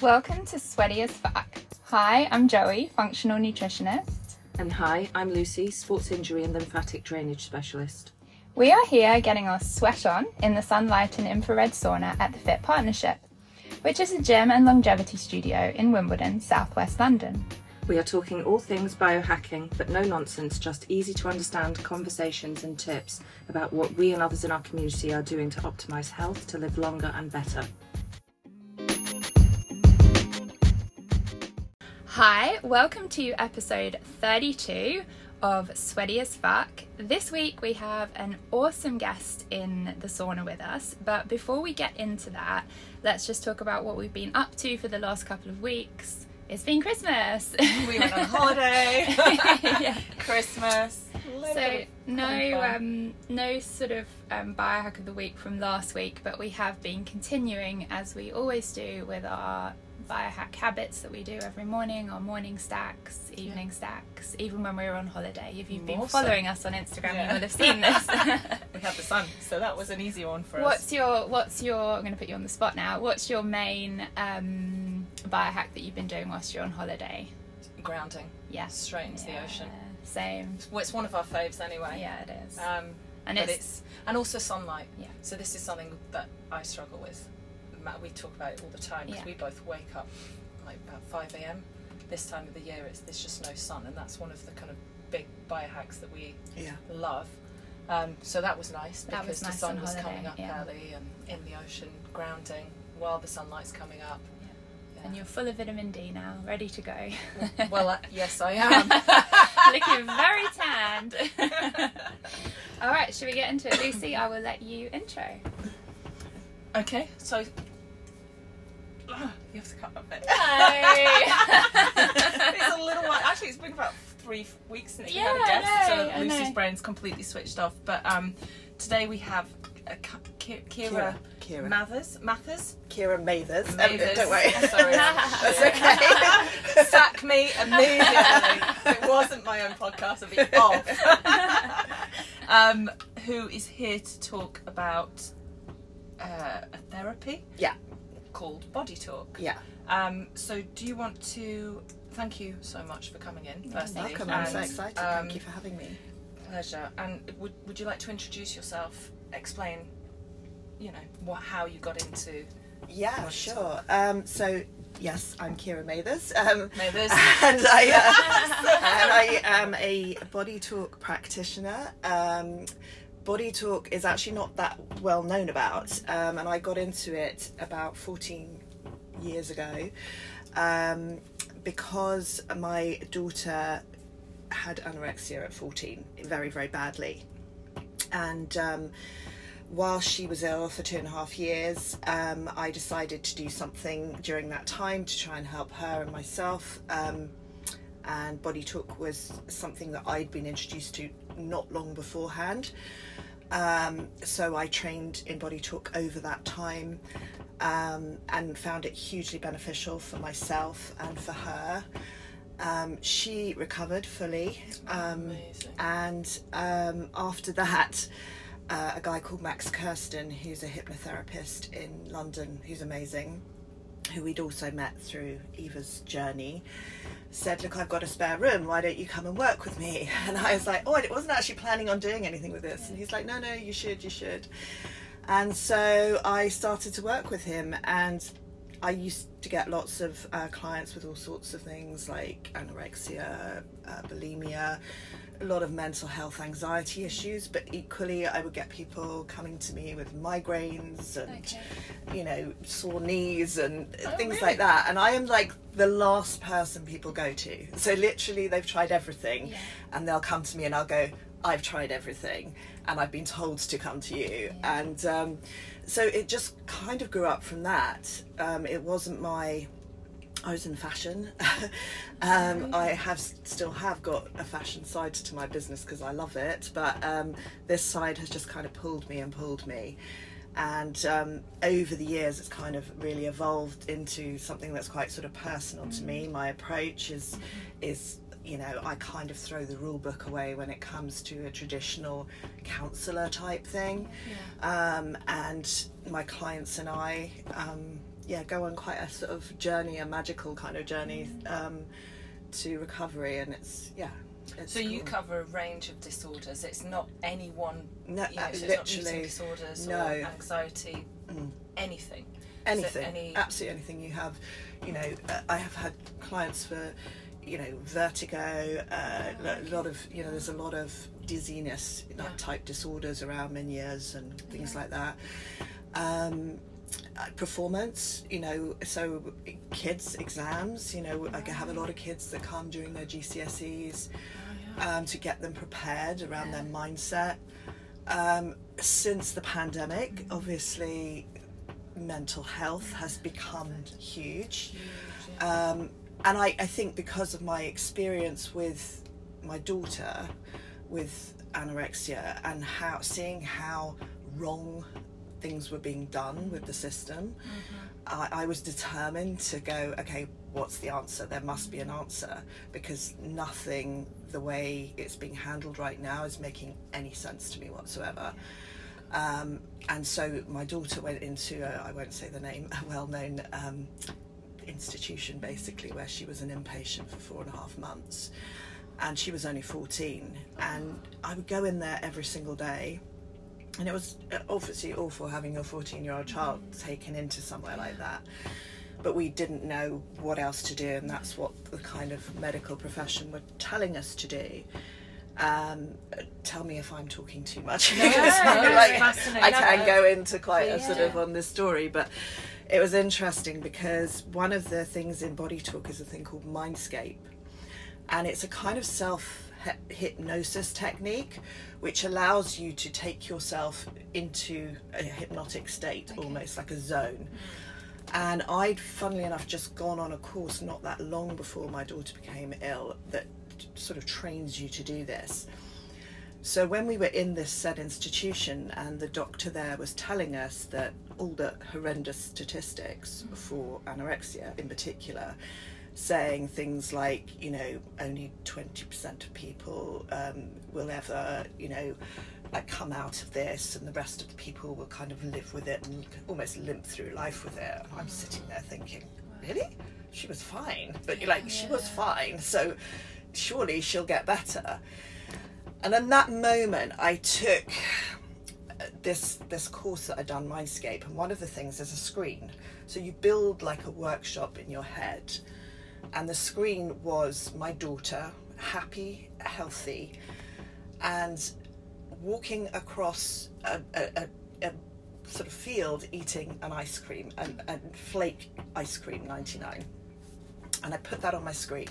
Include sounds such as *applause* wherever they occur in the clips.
Welcome to Sweaty as Fuck. Hi, I'm Joey, functional nutritionist. And hi, I'm Lucy, sports injury and lymphatic drainage specialist. We are here getting our sweat on in the sunlight and infrared sauna at the Fit Partnership, which is a gym and longevity studio in Wimbledon, southwest London. We are talking all things biohacking, but no nonsense, just easy to understand conversations and tips about what we and others in our community are doing to optimise health to live longer and better. Hi, welcome to episode 32 of Sweaty as Fuck. This week we have an awesome guest in the sauna with us, but before we get into that, let's just talk about what we've been up to for the last couple of weeks. It's been Christmas. we went on holiday. *laughs* yeah. Christmas. So no, um, no sort of um, biohack of the week from last week, but we have been continuing as we always do with our biohack habits that we do every morning, our morning stacks, evening yeah. stacks, even when we were on holiday. If you've been following us on Instagram, yeah. you will have seen this. *laughs* we had the sun, so that was an easy one for what's us. What's your, what's your? I'm going to put you on the spot now. What's your main um, biohack that you've been doing whilst you're on holiday? Grounding. Yeah. Straight into yeah. the ocean. Same. Well, it's one of our faves anyway. Yeah, it is. Um, and it's, it's, and also sunlight. Yeah. So this is something that I struggle with we talk about it all the time because yeah. we both wake up like about 5 a.m. This time of the year, it's there's just no sun, and that's one of the kind of big biohacks that we yeah. love. Um, so that was nice because was the sun was coming up yeah. early and in the ocean, grounding while the sunlight's coming up. Yeah. And you're full of vitamin D now, ready to go. well, uh, yes, I *laughs* am. Looking very tanned. *laughs* All right, should we get into it, Lucy? I will let you intro. Okay, so you have to cut that bit. No. it's a little while. Actually, it's been about three weeks since yeah, we had a guest, so Lucy's brain's completely switched off. But um, today we have a, Kyra, Kyra, Kyra. Mathers. Mathers? Kyra Mathers. Um, Mathers. Um, don't worry. Oh, sorry. *laughs* That's okay. *laughs* Sack me immediately. it wasn't my own podcast, I'd be off. *laughs* um, who is here to talk about uh, a therapy? Yeah called Body Talk. Yeah. Um, so, do you want to thank you so much for coming in? Firstly, welcome. I'm so excited. Um, thank you for having me. Pleasure. And would would you like to introduce yourself? Explain, you know, what how you got into. Yeah, sure. Um, so yes, I'm Kyra Mathers. Um, Mathers. *laughs* And I, uh, *laughs* and I am a body talk practitioner. Um, body talk is actually not that well known about, um, and I got into it about 14 years ago um, because my daughter had anorexia at 14, very, very badly. And um, while she was ill for two and a half years, um, I decided to do something during that time to try and help her and myself. Um, and Body Talk was something that I'd been introduced to not long beforehand. Um, so I trained in Body Talk over that time um, and found it hugely beneficial for myself and for her. Um, she recovered fully, um, and um, after that, uh, a guy called Max Kirsten, who's a hypnotherapist in London, who's amazing, who we'd also met through Eva's journey, said, Look, I've got a spare room. Why don't you come and work with me? *laughs* And I was like, Oh, I wasn't actually planning on doing anything with this. And he's like, No, no, you should, you should. And so I started to work with him. And I used to get lots of uh, clients with all sorts of things like anorexia, uh, bulimia, a lot of mental health anxiety issues, but equally I would get people coming to me with migraines and okay. you know sore knees and oh, things really? like that. And I am like the last person people go to. So literally they've tried everything, yeah. and they'll come to me and I'll go, I've tried everything, and I've been told to come to you. Yeah. And um, so it just kind of grew up from that. Um, it wasn't my I was in fashion. *laughs* um, I have still have got a fashion side to my business because I love it, but um, this side has just kind of pulled me and pulled me. And um, over the years, it's kind of really evolved into something that's quite sort of personal to me. My approach is is you know I kind of throw the rule book away when it comes to a traditional counselor type thing, yeah. Um, and my clients and I um, yeah go on quite a sort of journey, a magical kind of journey um, to recovery, and it's yeah. It's so cool. you cover a range of disorders. It's not any one. No, you know, so literally it's not eating disorders no. or anxiety, Mm. anything. anything, any- absolutely anything you have. You know, uh, I have had clients for you know vertigo, uh, a lot of you know, there's a lot of dizziness Yeah. type disorders around Meniere's and things Yeah. like that. Um, performance, you know, so kids exams, you know, I have a lot of kids that come during their GCSEs um, to get them prepared around their mindset. Um, since the pandemic, obviously, mental health has become huge. Um, and I, I think because of my experience with my daughter with anorexia and how seeing how wrong things were being done with the system, I, I was determined to go, okay, what's the answer? There must be an answer because nothing, the way it's being handled right now, is making any sense to me whatsoever. Um, and so my daughter went into, a, I won't say the name, a well known um, institution basically where she was an inpatient for four and a half months. And she was only 14. And I would go in there every single day. And it was uh, obviously awful having your 14 year old child taken into somewhere like that. But we didn't know what else to do, and that's what the kind of medical profession were telling us to do. Um, tell me if I'm talking too much. *laughs* because I'm no, like. I can go into quite a sort of on this story, but it was interesting because one of the things in Body Talk is a thing called Mindscape, and it's a kind of self hypnosis technique which allows you to take yourself into a hypnotic state, almost like a zone. And I'd, funnily enough, just gone on a course not that long before my daughter became ill that sort of trains you to do this. So when we were in this said institution, and the doctor there was telling us that all the horrendous statistics mm. for anorexia in particular, saying things like, you know, only 20% of people um, will ever, you know, like come out of this, and the rest of the people will kind of live with it and almost limp through life with it. And I'm sitting there thinking, really? She was fine, but you're like she was fine, so surely she'll get better. And in that moment, I took uh, this this course that I'd done, Mindscape, and one of the things is a screen. So you build like a workshop in your head, and the screen was my daughter, happy, healthy, and walking across a, a, a, sort of field eating an ice cream, and, and flake ice cream, ninety nine and I put that on my screen.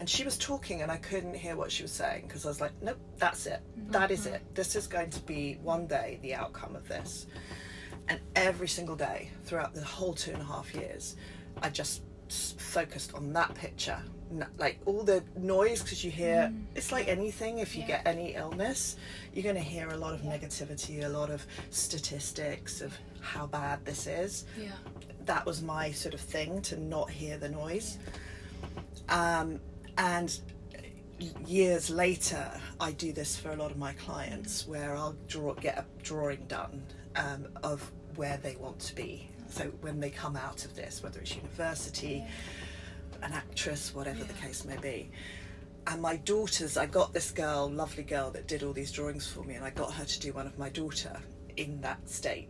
And she was talking, and I couldn't hear what she was saying because I was like, nope, that's it. That is it. Mm-hmm. This is going to be one day the outcome of this. And every single day throughout the whole two and a half years, I just focused on that picture. Like all the noise, because you hear, it's like anything, if you Yeah. get any illness, you're going to hear a lot of negativity, a lot of statistics of how bad this is Yeah. that was my sort of thing to not hear the noise. Um, and years later, I do this for a lot of my clients where I'll draw, get a drawing done um, of where they want to be. So when they come out of this, whether it's university, an actress, whatever the case may be. And my daughters, I got this girl, lovely girl, that did all these drawings for me, and I got her to do one of my daughter in that state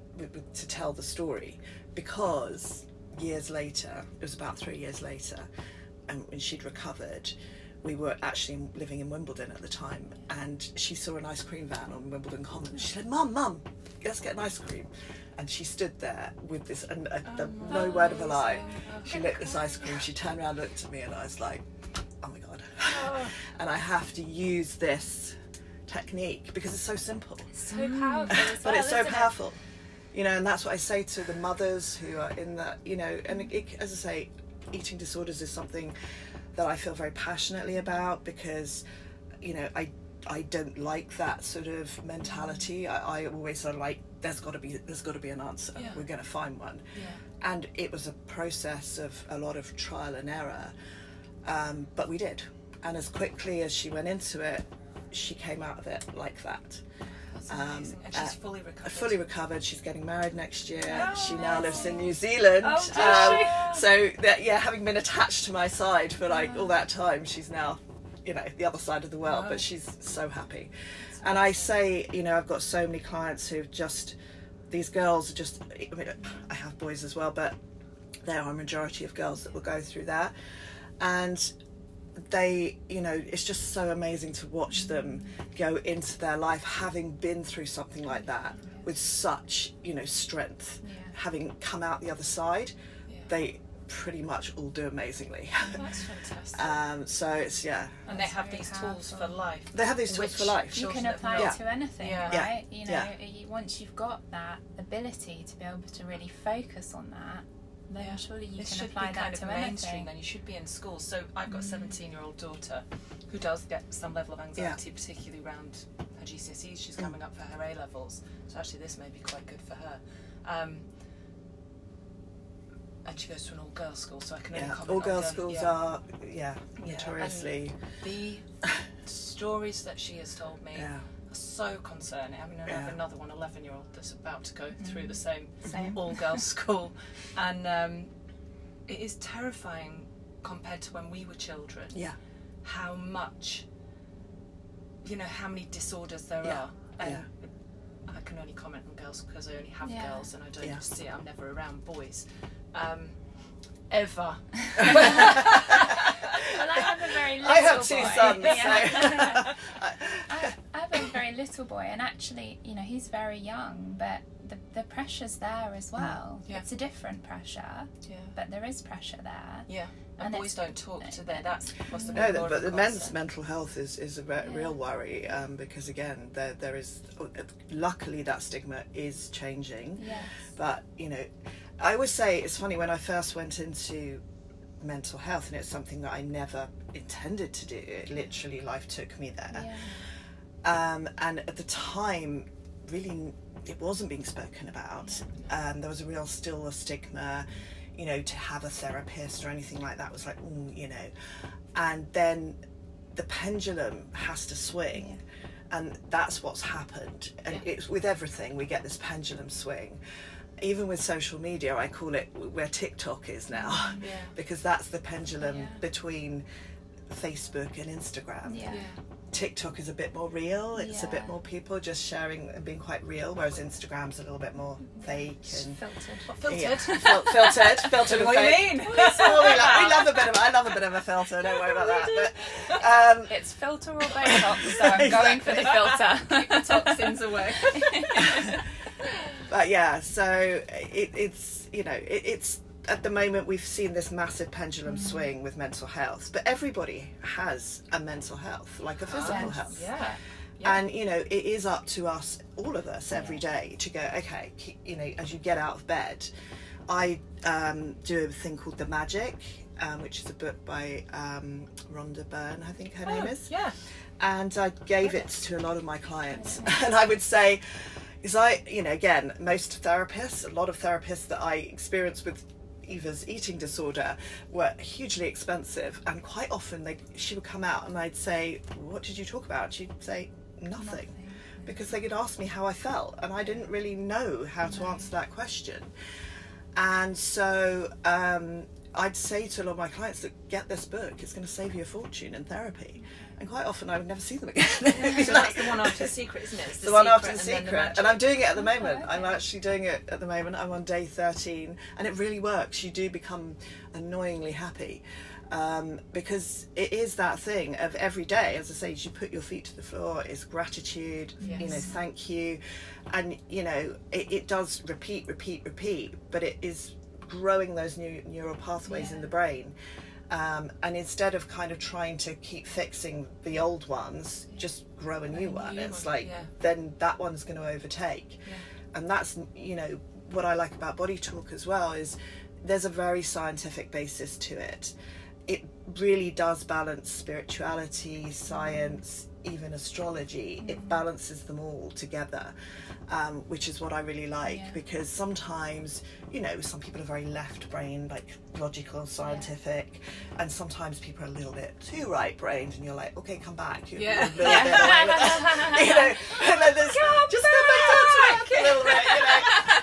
to tell the story because years later, it was about three years later, and when she'd recovered, we were actually living in Wimbledon at the time, and she saw an ice cream van on Wimbledon Common. She said, "Mum, Mum, let's get an ice cream." And she stood there with this, and uh, the, no word of a lie. She lit this ice cream. She turned around, looked at me, and I was like, "Oh my god!" *laughs* and I have to use this technique because it's so simple so powerful as but it's so isn't it? powerful you know and that's what i say to the mothers who are in that you know and it, as i say eating disorders is something that i feel very passionately about because you know i i don't like that sort of mentality i, I always sort of like there's got to be there's got to be an answer Yeah. we're going to find one Yeah. and it was a process of a lot of trial and error um, but we did and as quickly as she went into it she came out of it like that um, and she's uh, fully recovered. Fully recovered. She's getting married next year. Oh, she now lives in New Zealand. Oh, um, so that, yeah, having been attached to my side for like all that time, she's now, you know, the other side of the world. But she's so happy. And I say, you know, I've got so many clients who've just these girls are just. I mean, I have boys as well, but there are a majority of girls that will go through that, and they you know it's just so amazing to watch them go into their life having been through something like that with such you know strength yeah. having come out the other side yeah. they pretty much all do amazingly oh, that's fantastic *laughs* um, so it's yeah and they have these tools for life they have these tools for life you can apply it to anything yeah. right you know once you've got that ability to be able to really focus on that then yeah. surely you this can apply that kind to of mainstream. Then you should be in school. So I've got a mm. seventeen-year-old daughter who does get some level of anxiety, yeah. particularly around her GCSEs. She's mm. coming up for her A levels, so actually this may be quite good for her. Um, and she goes to an all-girls school, so I can only yeah. comment. All-girls schools yeah. are, yeah, notoriously. the stories that she has told me are so concerning. I mean, I have another one, 11 year old, that's about to go mm. through the same, same. all girls *laughs* school. And um, it is terrifying compared to when we were children. Yeah. How much, you know, how many disorders there yeah. are. And yeah. I can only comment on girls because I only have yeah. girls and I don't yeah. see it. I'm never around boys. Um, ever. *laughs* well, I have a very little I have two boy. sons. *laughs* Yeah. So *laughs* have a very little boy, and actually, you know, he's very young, but the, the pressure's there as mm. well. Yeah. It's a different pressure, yeah. but there is pressure there. Yeah. And, and boys don't talk to their. That's possibly no, but the men's mental health is is a re- yeah. real worry um, because again, there there is. Luckily, that stigma is changing. Yes. But you know, I always say it's funny when I first went into mental health, and it's something that I never intended to do. It literally, life took me there. Yeah. Um, and at the time, really, it wasn't being spoken about. Um, there was a real still a stigma, you know, to have a therapist or anything like that was like, mm, you know. And then the pendulum has to swing. And that's what's happened. And yeah. it's with everything, we get this pendulum swing even with social media, I call it where TikTok is now, yeah. *laughs* because that's the pendulum yeah. between Facebook and Instagram. Yeah. TikTok is a bit more real. It's yeah. a bit more people just sharing and being quite real, whereas Instagram's a little bit more fake and filtered. filtered. Yeah, *laughs* fil- filtered, filtered. *laughs* what do you mean? well, we, love, we love a bit of. I love a bit of a filter. Don't worry about that. But um, it's filter or Botox, so I'm exactly. going for the filter. Keep the toxins away. But yeah, so it, it's you know it, it's at the moment we've seen this massive pendulum mm. swing with mental health but everybody has a mental health like a physical yes. health yeah. yeah. and you know it is up to us all of us every yeah. day to go okay you know as you get out of bed i um, do a thing called the magic um, which is a book by um, rhonda byrne i think her oh, name is yeah and i gave it to a lot of my clients *laughs* and i would say is I, you know, again, most therapists, a lot of therapists that I experience with Eva's eating disorder were hugely expensive, and quite often they she would come out and I'd say, "What did you talk about?" She'd say, "Nothing,", Nothing. because they could ask me how I felt, and I didn't really know how to answer that question. And so um, I'd say to a lot of my clients that get this book; it's going to save you a fortune in therapy and quite often I would never see them again. *laughs* *laughs* so like, that's the one after the secret, isn't it? It's the, the one after the secret, and, and, I'm doing it at the moment. Oh, okay. I'm actually doing it at the moment. I'm on day 13, and it really works. You do become annoyingly happy. Um, because it is that thing of every day, as I say, you put your feet to the floor, is gratitude, yes. you know, thank you. And, you know, it, it, does repeat, repeat, repeat, but it is growing those new neural pathways yeah. in the brain. Um, and instead of kind of trying to keep fixing the old ones, just grow a new a one. New it's one, like yeah. then that one's going to overtake, yeah. and that's you know what I like about body talk as well is there's a very scientific basis to it. It really does balance spirituality, science, even astrology. It balances them all together, um, which is what I really like Yeah. because sometimes, you know, some people are very left brained, like logical, scientific, and sometimes people are a little bit too right brained, and you're like, okay, come back. You're, Yeah. you're a little bit away *laughs* *laughs* you know, and then there's just come back to earth a little bit, you know,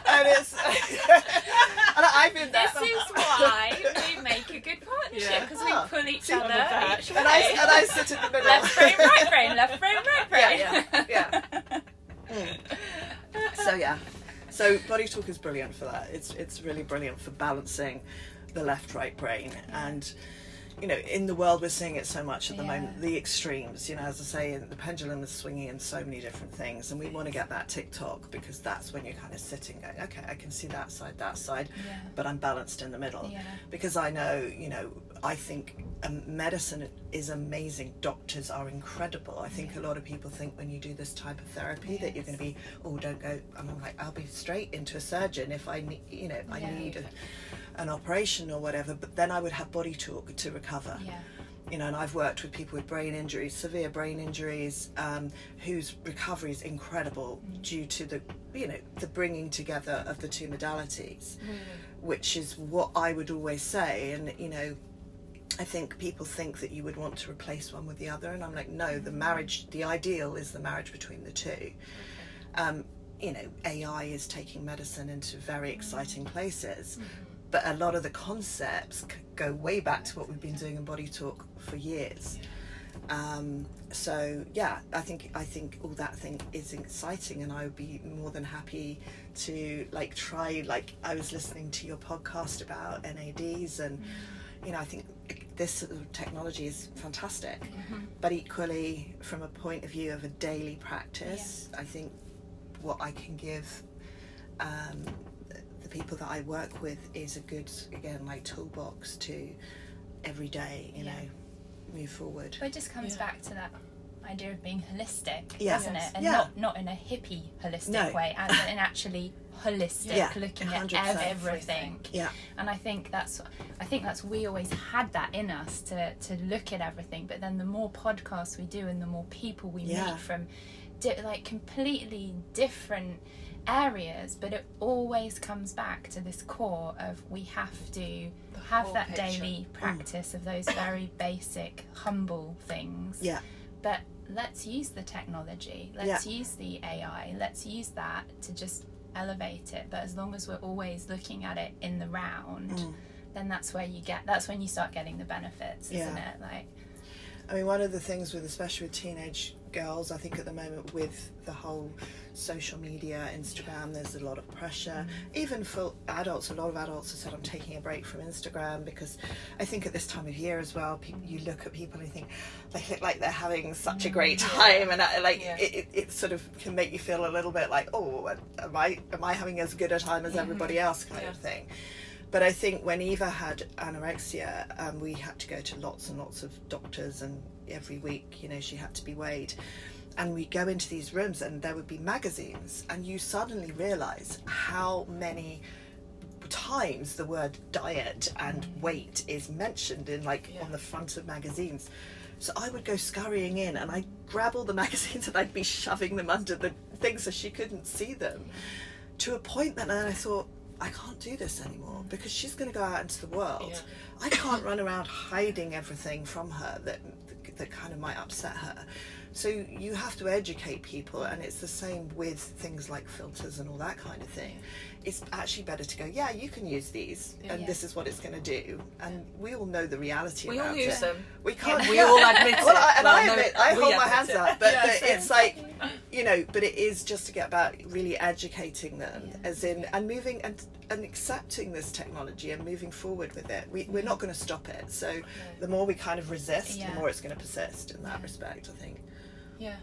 and it's. *laughs* and I've been there. This is why we make a good partnership Yeah. because Ah, we pull each see, other each and I and I sit in the middle. left brain, right brain, left brain, right brain. Yeah, yeah, Mm. So yeah, so body talk is brilliant for that. It's it's really brilliant for balancing the left right brain and. You know, in the world, we're seeing it so much at the Yeah. moment. The extremes, you know, as I say, the pendulum is swinging in so many different things, and we want to get that TikTok because that's when you're kind of sitting, going, okay, I can see that side, that side, Yeah. but I'm balanced in the middle Yeah. because I know, you know, I think um, medicine is amazing. Doctors are incredible. I think a lot of people think when you do this type of therapy that you're going to be, oh, don't go. And I'm like, I'll be straight into a surgeon if I need, you know, I Yeah. need a, an operation or whatever. But then I would have body talk to recover Yeah. you know, and I've worked with people with brain injuries, severe brain injuries, um, whose recovery is incredible due to the, you know, the bringing together of the two modalities, which is what I would always say. And you know, I think people think that you would want to replace one with the other, and I'm like, no, the marriage, the ideal is the marriage between the two. Um, you know, AI is taking medicine into very exciting places, but a lot of the concepts c- go way back to what we've been doing in Body Talk for years. Um, so yeah, I think I think all that thing is exciting, and I would be more than happy to like try. Like I was listening to your podcast about NADs, and you know I think this sort of technology is fantastic. But equally, from a point of view of a daily practice, I think what I can give um, the people that I work with is a good again like toolbox to every day. You Yeah. know, move forward. Well, it just comes Yeah. back to that idea of being holistic, Yeah. doesn't it? And Yeah. not not in a hippie holistic No. way, as in actually holistic, Yeah, looking at 100%. everything. Yeah. And I think that's I think that's we always had that in us to to look at everything. But then the more podcasts we do and the more people we Yeah. meet from di- like completely different areas but it always comes back to this core of we have to have that picture. daily practice of those very basic humble things Yeah. but let's use the technology let's use the ai let's use that to just elevate it but as long as we're always looking at it in the round Mm. then that's where you get that's when you start getting the benefits isn't Yeah. it like I mean, one of the things with, especially with teenage girls, I think at the moment with the whole social media, Instagram, there's a lot of pressure. Even for adults, a lot of adults have said, I'm taking a break from Instagram because I think at this time of year as well, people, you look at people and you think they look like they're having such a great time, and I, like Yeah. it, it, it sort of can make you feel a little bit like, oh, am I am I having as good a time as everybody else, kind of thing. But I think when Eva had anorexia, um, we had to go to lots and lots of doctors, and every week, you know, she had to be weighed. And we go into these rooms, and there would be magazines, and you suddenly realise how many times the word diet and mm. weight is mentioned in like Yeah. on the front of magazines. So I would go scurrying in and I'd grab all the *laughs* magazines and I'd be shoving them under the thing so she couldn't see them. To a point that then I thought, I can't do this anymore because she's going to go out into the world. Yeah. I can't run around hiding everything from her that that kind of might upset her. So you have to educate people, and it's the same with things like filters and all that kind of thing. It's actually better to go, yeah, you can use these, and Yeah. this is what it's going to do. And we all know the reality. We all around use it. them. We can't. We all *laughs* admit it. Well, I, and Well, I no, admit, I hold my hands it. up, but, Yeah, but it's like, you know, but it is just to get about really educating them, Yeah. as in, and moving and and accepting this technology and moving forward with it. We, we're not going to stop it. So the more we kind of resist, Yeah. the more it's going to persist in that Yeah. respect. I think. Yeah.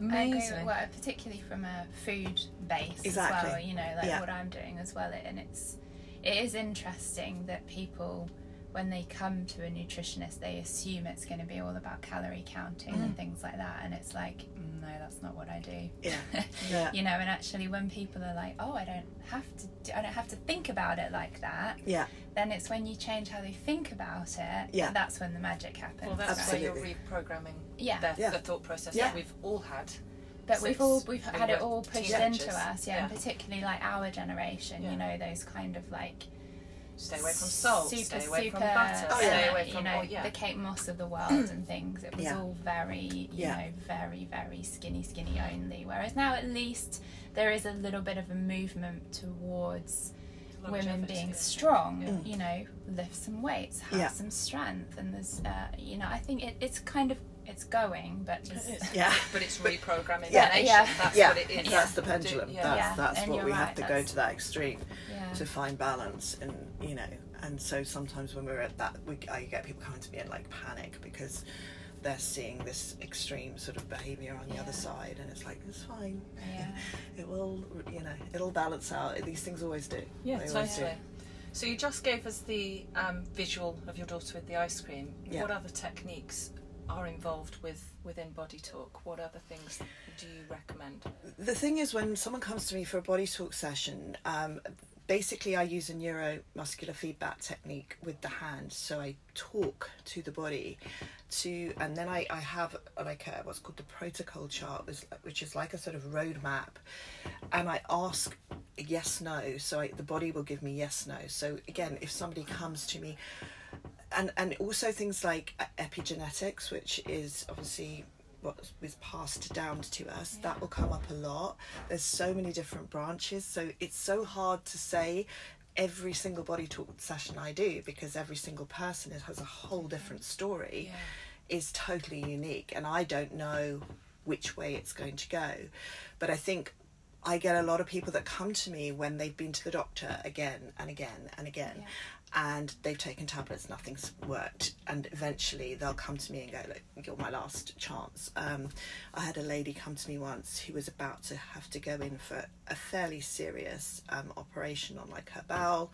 Amazing. well, particularly from a food base Exactly. as well. You know, like Yeah. what I'm doing as well, and it's it is interesting that people when they come to a nutritionist, they assume it's going to be all about calorie counting mm. and things like that, and it's like, mm, no, that's not what I do. Yeah. *laughs* yeah. you know, and actually, when people are like, oh, I don't have to, do, I don't have to think about it like that. Yeah. Then it's when you change how they think about it. Yeah. That's when the magic happens. Well, that's where you're reprogramming. Yeah. The, yeah. the thought process yeah. that we've all had but we've all we've had it all pushed into us yeah, yeah, and particularly like our generation yeah. you know those kind of like stay away from salt, super, stay away super, from butter, oh, stay away from you know, yeah. the Kate Moss of the world and things. It was yeah. all very, you yeah. know, very, very skinny, skinny only. Whereas now at least there is a little bit of a movement towards Longevity, women being strong. You know, lift some weights, have some strength, and there's, uh, you know, I think it, it's kind of it's going, but *laughs* yeah, but it's reprogramming yeah. the nation. Yeah. That's yeah. what it is. That's the pendulum. Yeah. That's yeah. that's and what we right, have to go to that extreme to find balance, and you know, and so sometimes when we're at that, we I get people coming to me in like panic because they're seeing this extreme sort of behavior on the other side, and it's like it's fine. Yeah. *laughs* it will, you know, it'll balance out. These things always do. Yeah, they totally. Do. So you just gave us the um, visual of your daughter with the ice cream. Yeah. What other techniques are involved with within body talk what other things do you recommend? The thing is when someone comes to me for a body talk session um, basically i use a neuromuscular feedback technique with the hand. So i talk to the body to and then i, I have like a, what's called the protocol chart which is like a sort of roadmap. And i ask yes no. So I, the body will give me yes no. So again if somebody comes to me and and also things like uh, epigenetics, which is obviously what was passed down to us. That will come up a lot. There's so many different branches, so it's so hard to say every single body talk session I do because every single person has a whole different story. Yeah. Is totally unique, and I don't know which way it's going to go. But I think I get a lot of people that come to me when they've been to the doctor again and again and again. Yeah and they've taken tablets, nothing's worked, and eventually they'll come to me and go, "Look, you're my last chance." Um, I had a lady come to me once who was about to have to go in for a fairly serious um, operation on like her bowel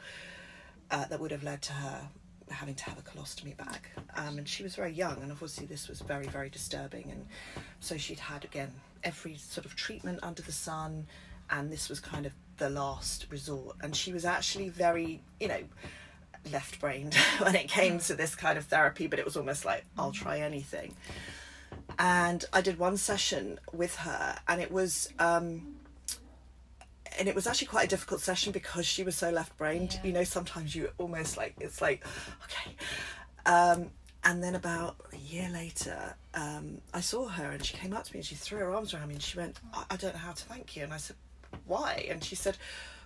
uh, that would have led to her having to have a colostomy bag, um, and she was very young, and obviously this was very very disturbing, and so she'd had again every sort of treatment under the sun, and this was kind of the last resort, and she was actually very, you know left brained *laughs* when it came to this kind of therapy, but it was almost like, I'll try anything. And I did one session with her, and it was. Um, and it was actually quite a difficult session because she was so left brained. Yeah. You know, sometimes you almost like it's like, okay. Um, and then about a year later, um, I saw her and she came up to me and she threw her arms around me and she went, I, I don't know how to thank you. And I said, Why? And she said,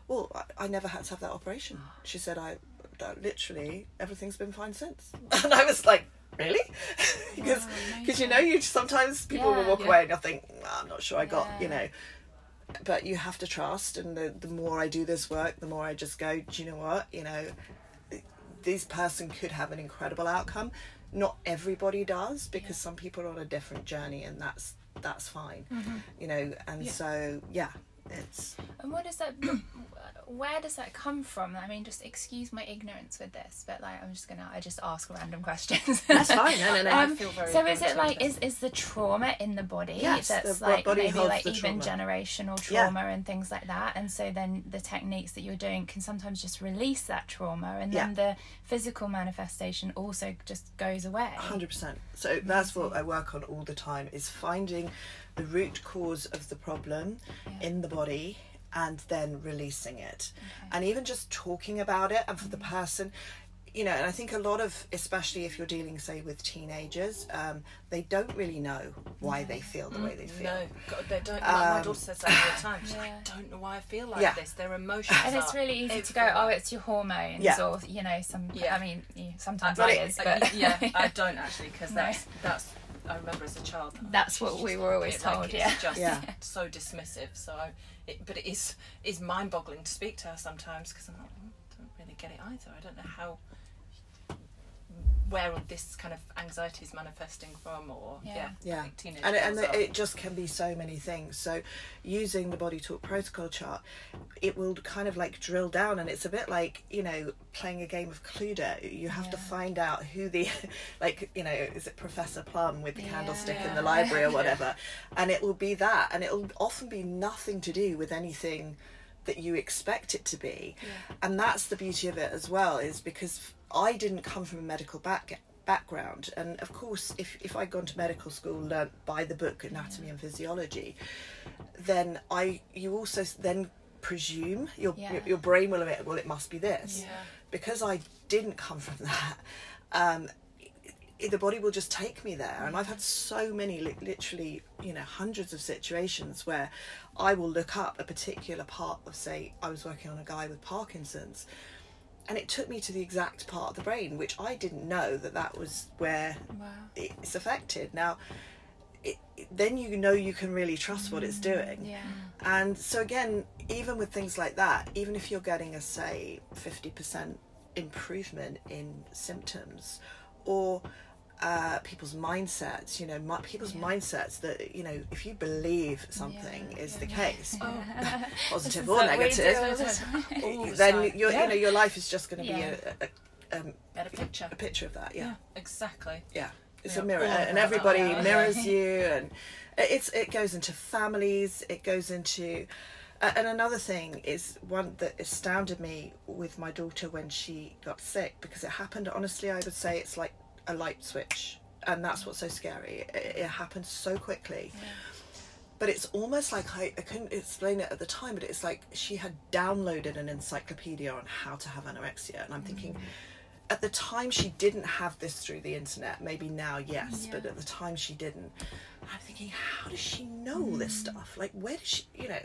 Well, I, I never had to have that operation. She said, I that literally everything's been fine since. *laughs* And I was like, really? *laughs* because because you know you sometimes people yeah, will walk yeah. away and you think I'm not sure I got you know. But you have to trust, and the the more I do this work, the more I just go. Do you know what? You know, this person could have an incredible outcome. Not everybody does because some people are on a different journey, and that's that's fine. Mm-hmm. You know, and so yeah, it's. And what does that? *coughs* where does that come from? I mean, just excuse my ignorance with this, but like, I'm just gonna, I just ask random questions. That's fine. No, no, no. Um, so is it like, is is the trauma in the body yes, that's the like body maybe like even trauma. generational trauma yeah. and things like that, and so then the techniques that you're doing can sometimes just release that trauma, and then yeah. the physical manifestation also just goes away. Hundred percent. So that's what I work on all the time: is finding the root cause of the problem yeah. in the body and then releasing it. Okay. And even just talking about it, and for the mm-hmm. person, you know, and I think a lot of, especially if you're dealing, say, with teenagers, um, they don't really know why they feel the way they feel. No, God, they don't. Um, my daughter says that all the time. She's yeah. like, *laughs* I don't know why I feel like yeah. this. Their emotions. *laughs* And it's really easy to go, oh, it's your hormones, yeah. or you know, some. Yeah. I mean, sometimes it is, but yeah, I don't actually, because no. that's that's I remember as a child. That's what we were always told. Like yeah, just yeah. so dismissive. So, I, it, but it is is mind boggling to speak to her sometimes because I'm like, I mm, don't really get it either. I don't know how where all this kind of anxiety is manifesting from or yeah yeah, yeah. and, and it, it just can be so many things so using the body talk protocol chart it will kind of like drill down and it's a bit like you know playing a game of Cluedo. You have yeah. to find out who the, *laughs* like, you know, is it Professor Plum with the yeah. candlestick in the library or *laughs* whatever? and it will be that. And it'll often be nothing to do with anything that you expect it to be. Yeah. And that's the beauty of it as well, is because I didn't come from a medical back background and of course if, if I'd gone to medical school learnt by the book anatomy and physiology then I you also then presume your yeah. your brain will admit well it must be this yeah because I didn't come from *laughs* that, um, the body will just take me there. And I've had so many, literally, you know, hundreds of situations where I will look up a particular part of, say, I was working on a guy with Parkinson's, and it took me to the exact part of the brain, which I didn't know that that was where wow. it's affected. Now, it, then you know you can really trust what it's mm, doing. Yeah. And so again, even with things like that, even if you're getting a say 50% improvement in symptoms or uh, people's mindsets, you know, my, people's yeah. mindsets that, you know, if you believe something yeah, *laughs* *laughs* *laughs* is yeah, the case, oh. positive or negative, then your, you know, your life is just going to be a, a, a, um, a, picture. A picture of that, yeah. exactly. Yeah it's yeah. a mirror and everybody mirrors you and it's it goes into families it goes into uh, and another thing is one that astounded me with my daughter when she got sick because it happened honestly i would say it's like a light switch and that's what's so scary. It, it happened so quickly. Yeah. but it's almost like I, I couldn't explain it at the time but it's like she had downloaded an encyclopedia on how to have anorexia and i'm thinking mm at the time she didn't have this through the internet maybe now yes yeah. but at the time she didn't i'm thinking how does she know mm. this stuff like where does she you know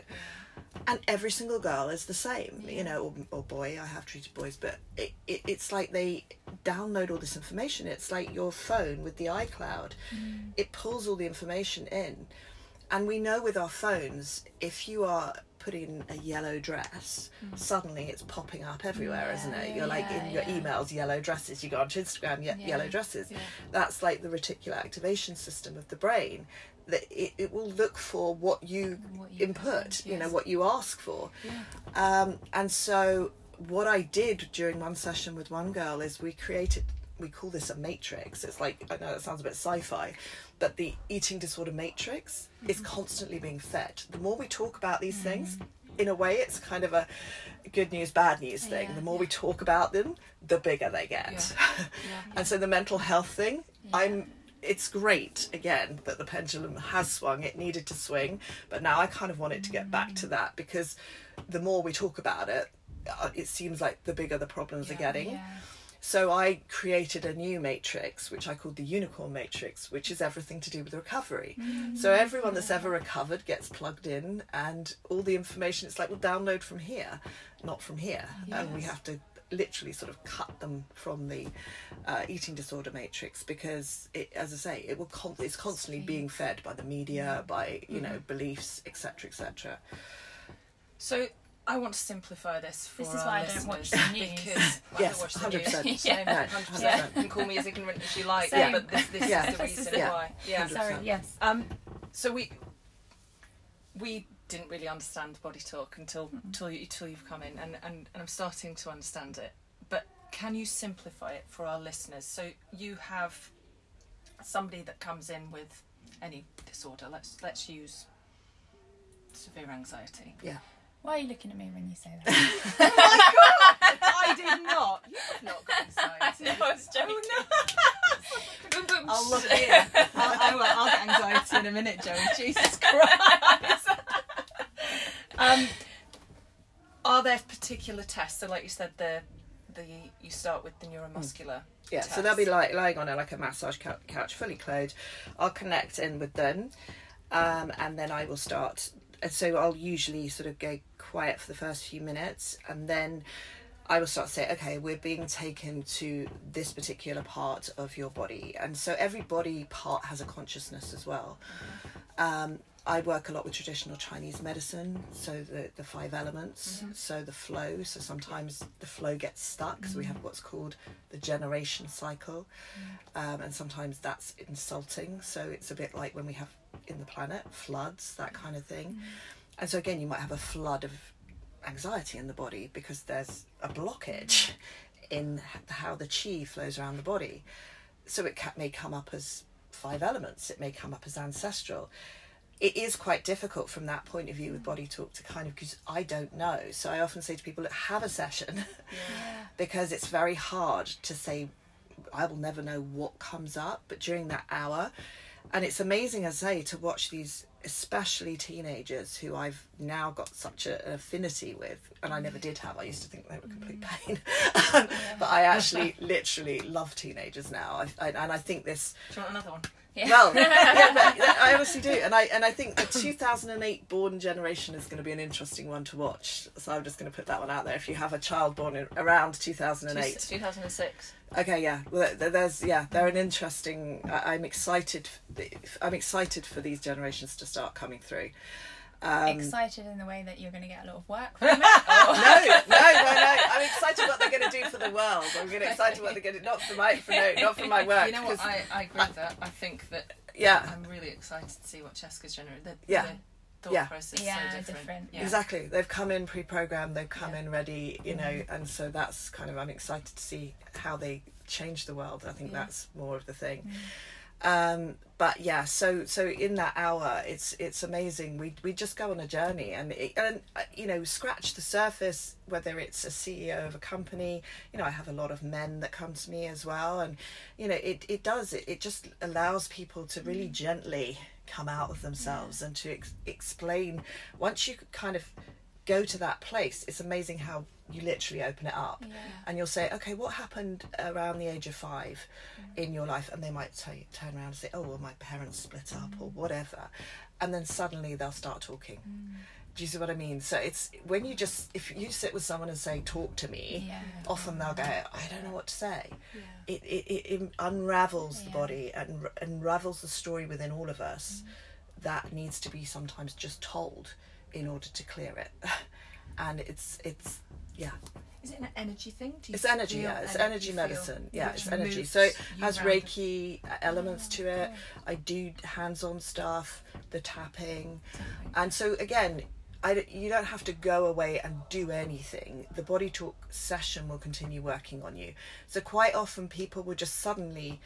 and every single girl is the same yeah. you know or, or, boy i have treated boys but it, it, it's like they download all this information it's like your phone with the icloud mm. it pulls all the information in and we know with our phones if you are putting a yellow dress, mm. suddenly it's popping up everywhere, yeah, isn't it? You're like yeah, in your yeah. emails, yellow dresses. You go onto Instagram, ye- yellow dresses. That's like the reticular activation system of the brain. That it, it will look for what you, what you input, yes. you know, what you ask for. Um, and so what I did during one session with one girl is we created we call this a matrix. It's like I know it sounds a bit sci-fi, but the eating disorder matrix mm-hmm. is constantly being fed. The more we talk about these mm-hmm. things, in a way, it's kind of a good news, bad news thing. Yeah, the more yeah. we talk about them, the bigger they get. Yeah. *laughs* and so the mental health thing, I'm. It's great again that the pendulum has swung. It needed to swing, but now I kind of want it to get back to mm. that because the more we talk about it, uh, it seems like the bigger the problems are getting. So I created a new matrix, which I called the unicorn matrix, which is everything to do with recovery. Mm-hmm. So everyone that's ever recovered gets plugged in, and all the information it's like, well, download from here, not from here, yes. and we have to literally sort of cut them from the uh, eating disorder matrix because it, as I say, it will con- it's constantly being fed by the media, by you mm-hmm. know beliefs, etc., etc. So I want to simplify this for This is why I don't watch the news. Because well, yes, *laughs* hundred percent. Yeah, hundred percent. You can call me as ignorant as you like, Same. but this, this yeah. is the reason yeah. why. Yeah. 100%. Sorry. Yes. Um. So we we didn't really understand body talk until mm-hmm. until, you, until you've come in, and, and and I'm starting to understand it. But can you simplify it for our listeners? So you have somebody that comes in with any disorder. Let's let's use severe anxiety. Yeah why are you looking at me when you say that? *laughs* oh my god! I did not. You have not got anxiety. *laughs* No, I was joking. Oh, no. *laughs* I'll look here. I'll, I will, I'll get anxiety in a minute, Joey. Jesus Christ. um, are there particular tests? So, like you said, the the you start with the neuromuscular. Yeah, so they'll be like lying on a, like a massage couch, fully clothed. I'll connect in with them, um, and then I will start so I'll usually sort of go quiet for the first few minutes and then I will start to say, okay, we're being taken to this particular part of your body. And so every body part has a consciousness as well. Um, I work a lot with traditional Chinese medicine, so the, the five elements, mm-hmm. so the flow. So sometimes the flow gets stuck, mm-hmm. so we have mm. what's called the generation cycle, mm-hmm. um, and sometimes that's insulting. So it's a bit like when we have in the planet floods, that kind of thing. Mm. And so again, you might have a flood of anxiety in the body because there's a blockage in how the chi flows around the body. So it may come up as five elements, it may come up as ancestral. It is quite difficult from that point of view with body talk to kind of because I don't know. So I often say to people, have a session yeah. *laughs* because it's very hard to say, I will never know what comes up. But during that hour, and it's amazing, as I say, to watch these especially teenagers who I've now got such a, an affinity with, and I never did have. I used to think they were complete mm. pain, um, *laughs* but I actually literally love teenagers now. I, I, and I think this. Do you want another one? Yeah. Well, yeah, *laughs* I honestly do, and I and I think the 2008 born generation is going to be an interesting one to watch. So I'm just going to put that one out there. If you have a child born in, around 2008, 2006. Okay, yeah. Well, there's yeah, they're an interesting. I'm excited. I'm excited for these generations to start coming through. Um, excited in the way that you're going to get a lot of work from *laughs* it? no, no, no, no. I'm excited what they're going to do for the world. I'm going to excited what they're going to not for my for no, not for my work. You know what? I, I agree with that. I think that. Yeah. I'm really excited to see what Cheska's generated. The, yeah. The, thought yeah. process yeah, so different. different. Yeah. Exactly. They've come in pre-programmed. They've come yeah. in ready. You know, mm-hmm. and so that's kind of. I'm excited to see how they change the world. I think yeah. that's more of the thing. Mm. Um, but yeah, so so in that hour, it's it's amazing. We we just go on a journey and it, and uh, you know scratch the surface. Whether it's a CEO of a company, you know, I have a lot of men that come to me as well, and you know, it it does it it just allows people to really mm. gently come out of themselves yeah. and to ex- explain. Once you kind of go to that place, it's amazing how you literally open it up yeah. and you'll say, okay, what happened around the age of five mm. in your life? And they might t- turn around and say, oh, well, my parents split up mm. or whatever. And then suddenly they'll start talking. Mm. Do you see what I mean? So it's when you just, if you sit with someone and say, talk to me, yeah. often they'll go, I don't know what to say. Yeah. It, it, it, it, unravels the body and unravels the story within all of us mm. that needs to be sometimes just told in order to clear it. *laughs* and it's, it's, yeah. Is it an energy thing? it's energy, yeah. It's energy, medicine. Yeah, it's energy. So it has Reiki uh, elements oh, to it. Oh, I do hands-on stuff, the tapping, and so again, I, you don't have to go away and do anything. The body talk session will continue working on you. So quite often people will just suddenly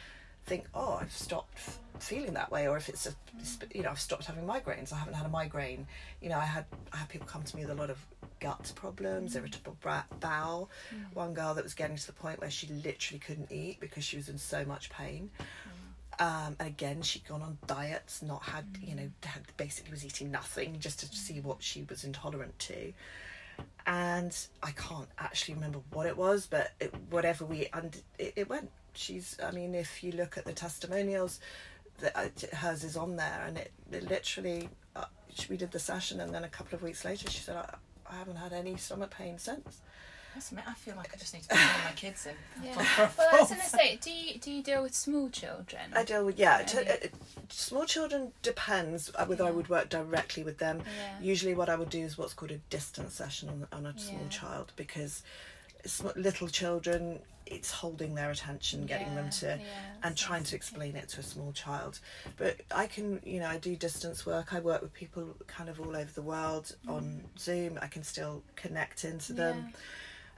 think, oh, I've stopped feeling that way, or if it's a, mm. you know, I've stopped having migraines. I haven't had a migraine. You know, I had I had people come to me with a lot of gut problems, mm. irritable bowel. Mm. One girl that was getting to the point where she literally couldn't eat because she was in so much pain. Mm. Um, and again, she'd gone on diets, not had, you know, had, basically was eating nothing just to see what she was intolerant to. And I can't actually remember what it was, but it, whatever we, and it, it went. She's, I mean, if you look at the testimonials, that uh, hers is on there, and it, it literally, uh, we did the session, and then a couple of weeks later, she said, I, I haven't had any stomach pain since. That's I feel like I just need to *laughs* put my kids in. *laughs* Yeah. well, I was going to say, do you do you deal with small children? I deal with yeah. T- uh, small children depends uh, whether yeah. I would work directly with them. Yeah. Usually, what I would do is what's called a distance session on, on a small child because little children it's holding their attention getting yeah, them to yeah, and trying to explain it to a small child. But i can you know i do distance work. I work with people kind of all over the world mm. on zoom. I can still connect into them.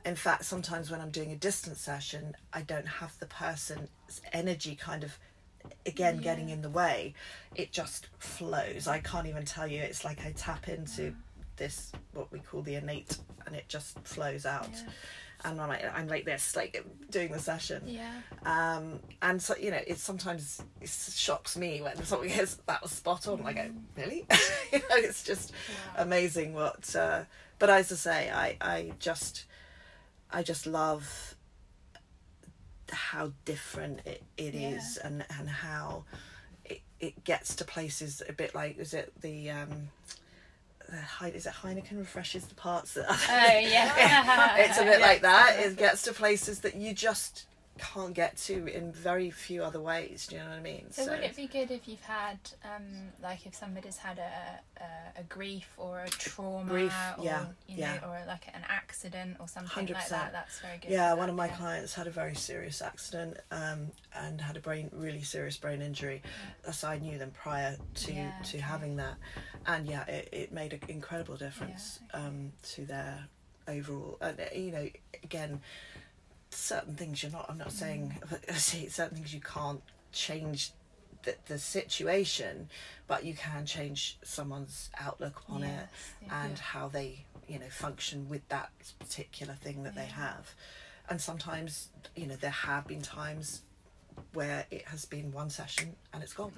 Yeah. in fact sometimes when i'm doing a distance session i don't have the person's energy kind of again getting in the way. It just flows. I can't even tell you. It's like i tap into this what we call the innate and it just flows out and I'm like, I'm like this, like doing the session. Yeah. Um, and so you know, it sometimes it shocks me when something is that was spot on. Mm. Like, really? *laughs* you know, it's just yeah. amazing what. Uh, but as I say, I I just I just love how different it, it yeah. is and and how it, it gets to places a bit like is it the um is it Heineken refreshes the parts that. Oh yeah. *laughs* it's a bit *laughs* like that. It gets to places that you just can't get to in very few other ways. Do you know what I mean? So, so would it be good if you've had, um, like, if somebody's had a, a, a grief or a trauma, grief, or, yeah, you know, yeah. or like an accident or something 100%. like that? That's very good. Yeah, one of my yeah. clients had a very serious accident um, and had a brain, really serious brain injury. So I knew them prior to yeah, to okay. having that, and yeah, it, it made an incredible difference okay. um, to their overall. And you know, again certain things you're not. I'm not saying *laughs* see certain things you can't change the, the situation, but you can change someone's outlook on yes, it yeah, and yeah. how they you know function with that particular thing that yeah. they have. And sometimes you know there have been times where it has been one session and it's gone.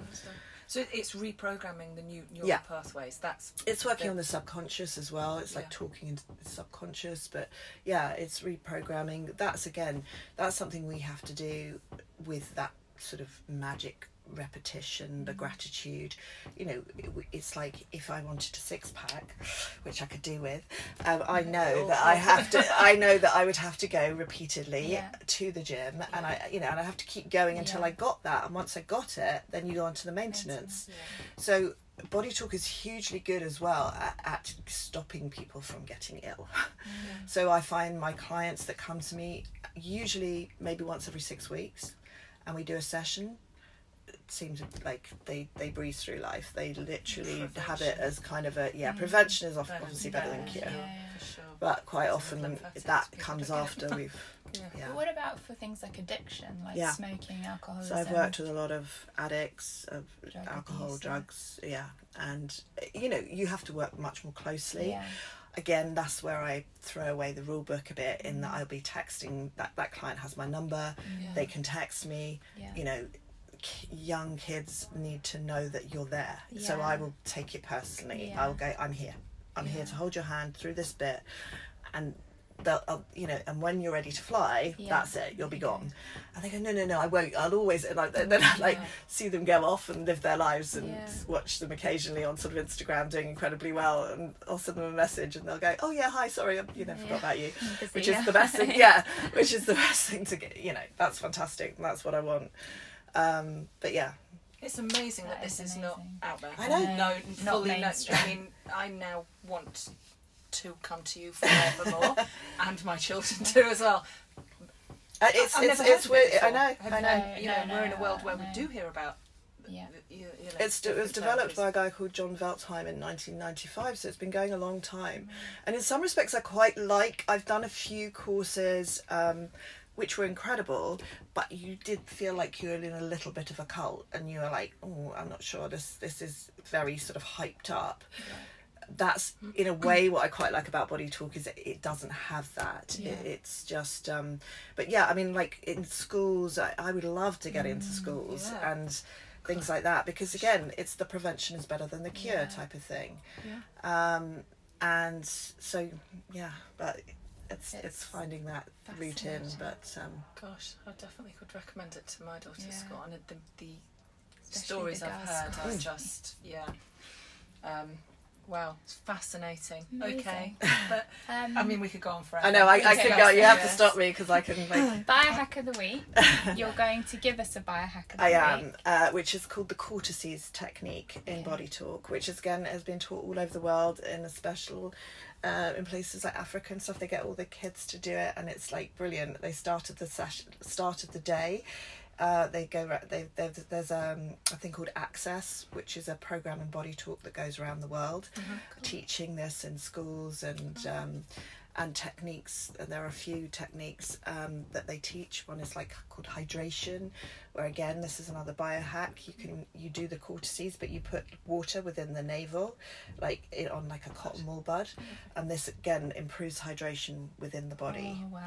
So it's reprogramming the new neural yeah. pathways. That's it's working the... on the subconscious as well. It's like yeah. talking into the subconscious, but yeah, it's reprogramming. That's again, that's something we have to do with that sort of magic repetition, the gratitude. You know, it, it's like if I wanted a six pack, which I could do with, um, I know that I have to. I know that I would have to go repeatedly yeah. to the gym, yeah. and I, you know, and I have to keep going until yeah. I got that. And once I got it, then you go on to the maintenance. So body talk is hugely good as well at, at stopping people from getting ill. So I find my clients that come to me usually maybe once every six weeks, and we do a session seems like they they breeze through life. They literally prevention. have it as kind of a yeah. Mm. Prevention is obviously better than cure, yeah, yeah, sure. but quite often that comes after we've. *laughs* Yeah. yeah. But what about for things like addiction, like yeah. smoking, alcohol? So I've worked with a lot of addicts of Drug alcohol, abuse, drugs, yeah, and you know you have to work much more closely. Yeah. Again, that's where I throw away the rule book a bit. In that mm. I'll be texting that that client has my number, they can text me. You know, young kids need to know that you're there. Yeah. So I will take it personally. Yeah. I'll go, I'm here. I'm yeah. here to hold your hand through this bit. And they'll, uh, you know, and when you're ready to fly, that's it. You'll be gone. And they go, no, no, no, I won't. I'll always, and like, then I like see them go off and live their lives and watch them occasionally on sort of Instagram doing incredibly well. And I'll send them a message and they'll go, oh yeah, hi, sorry, I, you know, forgot about you. *laughs* Which is the *laughs* best thing. Yeah. Which is the *laughs* best thing to get, you know, that's fantastic. That's what I want. Um, but yeah. It's amazing that, that this is, is not out there. I know. No, not fully. I mean, I now want to come to you forevermore, *laughs* and my children too as well. Uh, it's I've it's it's weird. I know. I know. you know, no, we're in a world where we do hear about. Yeah. You, you know, it's it was developed by a guy called John Veltheim in 1995, so it's been going a long time. Mm. And in some respects, I quite like. I've done a few courses. Um, which were incredible, but you did feel like you were in a little bit of a cult, and you were like, "Oh, I'm not sure. This this is very sort of hyped up." Yeah. That's in a way what I quite like about body talk is it doesn't have that. Yeah. It, it's just, um, but yeah, I mean, like in schools, I, I would love to get mm, into schools yeah. and things like that because again, it's the prevention is better than the cure type of thing. Um, and so yeah, but it's it's, it's finding that routine. But um, gosh, I definitely could recommend it to my daughter's yeah. school. And the the stories the I've heard are just yeah. Um, Wow, it's fascinating. Amazing. Okay, *laughs* but um, I mean, we could go on forever. I know. I, I could go. You have to stop me because I can. Like... *laughs* biohack of the week. *laughs* You're going to give us a biohack of the I week. I am, uh, which is called the Cortices technique in Body Talk, which is, again has been taught all over the world in a special uh, in places like Africa and stuff. They get all the kids to do it, and it's like brilliant. They started the session, started the day. Uh, they go. They, there's um, a thing called Access, which is a program in body talk that goes around the world, mm-hmm, cool. teaching this in schools and um, and techniques. And there are a few techniques um, that they teach. One is like called hydration, where again this is another biohack you can you do the cortices but you put water within the navel like it on like a cotton wool bud and this again improves hydration within the body oh,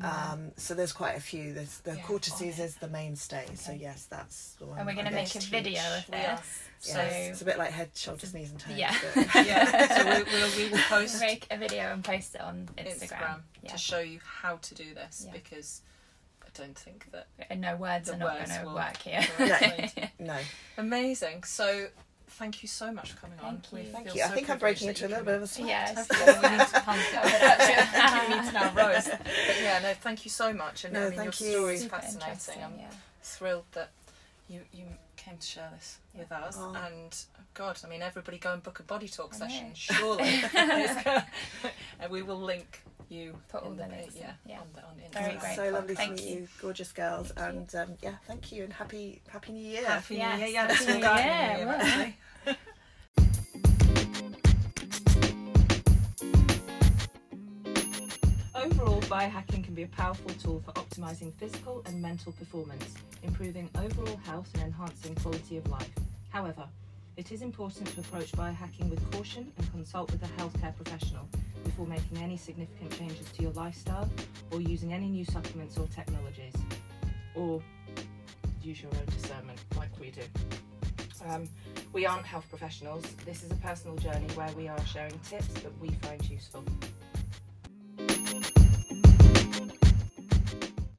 wow. um, so there's quite a few there's the yeah, cortices is the mainstay okay. so yes that's the one and we're going to make a video of this so it's a bit like head, shoulders, knees, and toes. Yeah, *laughs* yeah. *laughs* So we, we'll, we will post make a video and post it on Instagram, Instagram yeah. to show you how to do this yeah. because don't think that. No words are not going to work here. *laughs* no. *laughs* no. Amazing. So thank you so much for coming thank on. You. We thank you. I think I'm breaking into a little bit of a sweat. Yes. we need to pump it. *laughs* we need to now roast. But yeah, no, thank you so much. And no, I mean, your you. story is fascinating. I'm yeah. thrilled that you you came to share this yeah. with us. Oh. And God, I mean, everybody go and book a body talk session, surely. and we will link you put all the, the yeah, yeah. On the, on Very great. So lovely thank to meet you. gorgeous girls, thank and um, yeah, thank you and happy Happy New Year. Happy yes. New Year, yeah, that's all going. Overall, biohacking can be a powerful tool for optimizing physical and mental performance, improving overall health and enhancing quality of life. However, it is important to approach biohacking with caution and consult with a healthcare professional before making any significant changes to your lifestyle or using any new supplements or technologies. Or use your own discernment like we do. Um, we aren't health professionals. This is a personal journey where we are sharing tips that we find useful.